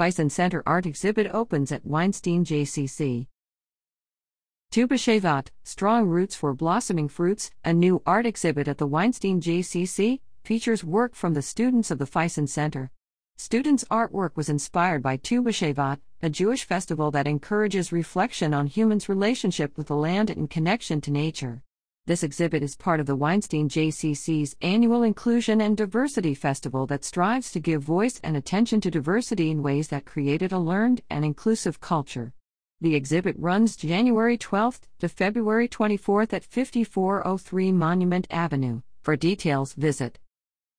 Faison Center Art Exhibit opens at Weinstein JCC. Tu B'Shevat, Strong Roots for Blossoming Fruits, a new art exhibit at the Weinstein JCC, features work from the students of the Faison Center. Students' artwork was inspired by Tu B'Shevat, a Jewish festival that encourages reflection on humans' relationship with the land and connection to nature. This exhibit is part of the Weinstein JCC's annual Inclusion and Diversity Festival that strives to give voice and attention to diversity in ways that created a learned and inclusive culture. The exhibit runs January 12th to February 24th at 5403 Monument Avenue. For details, visit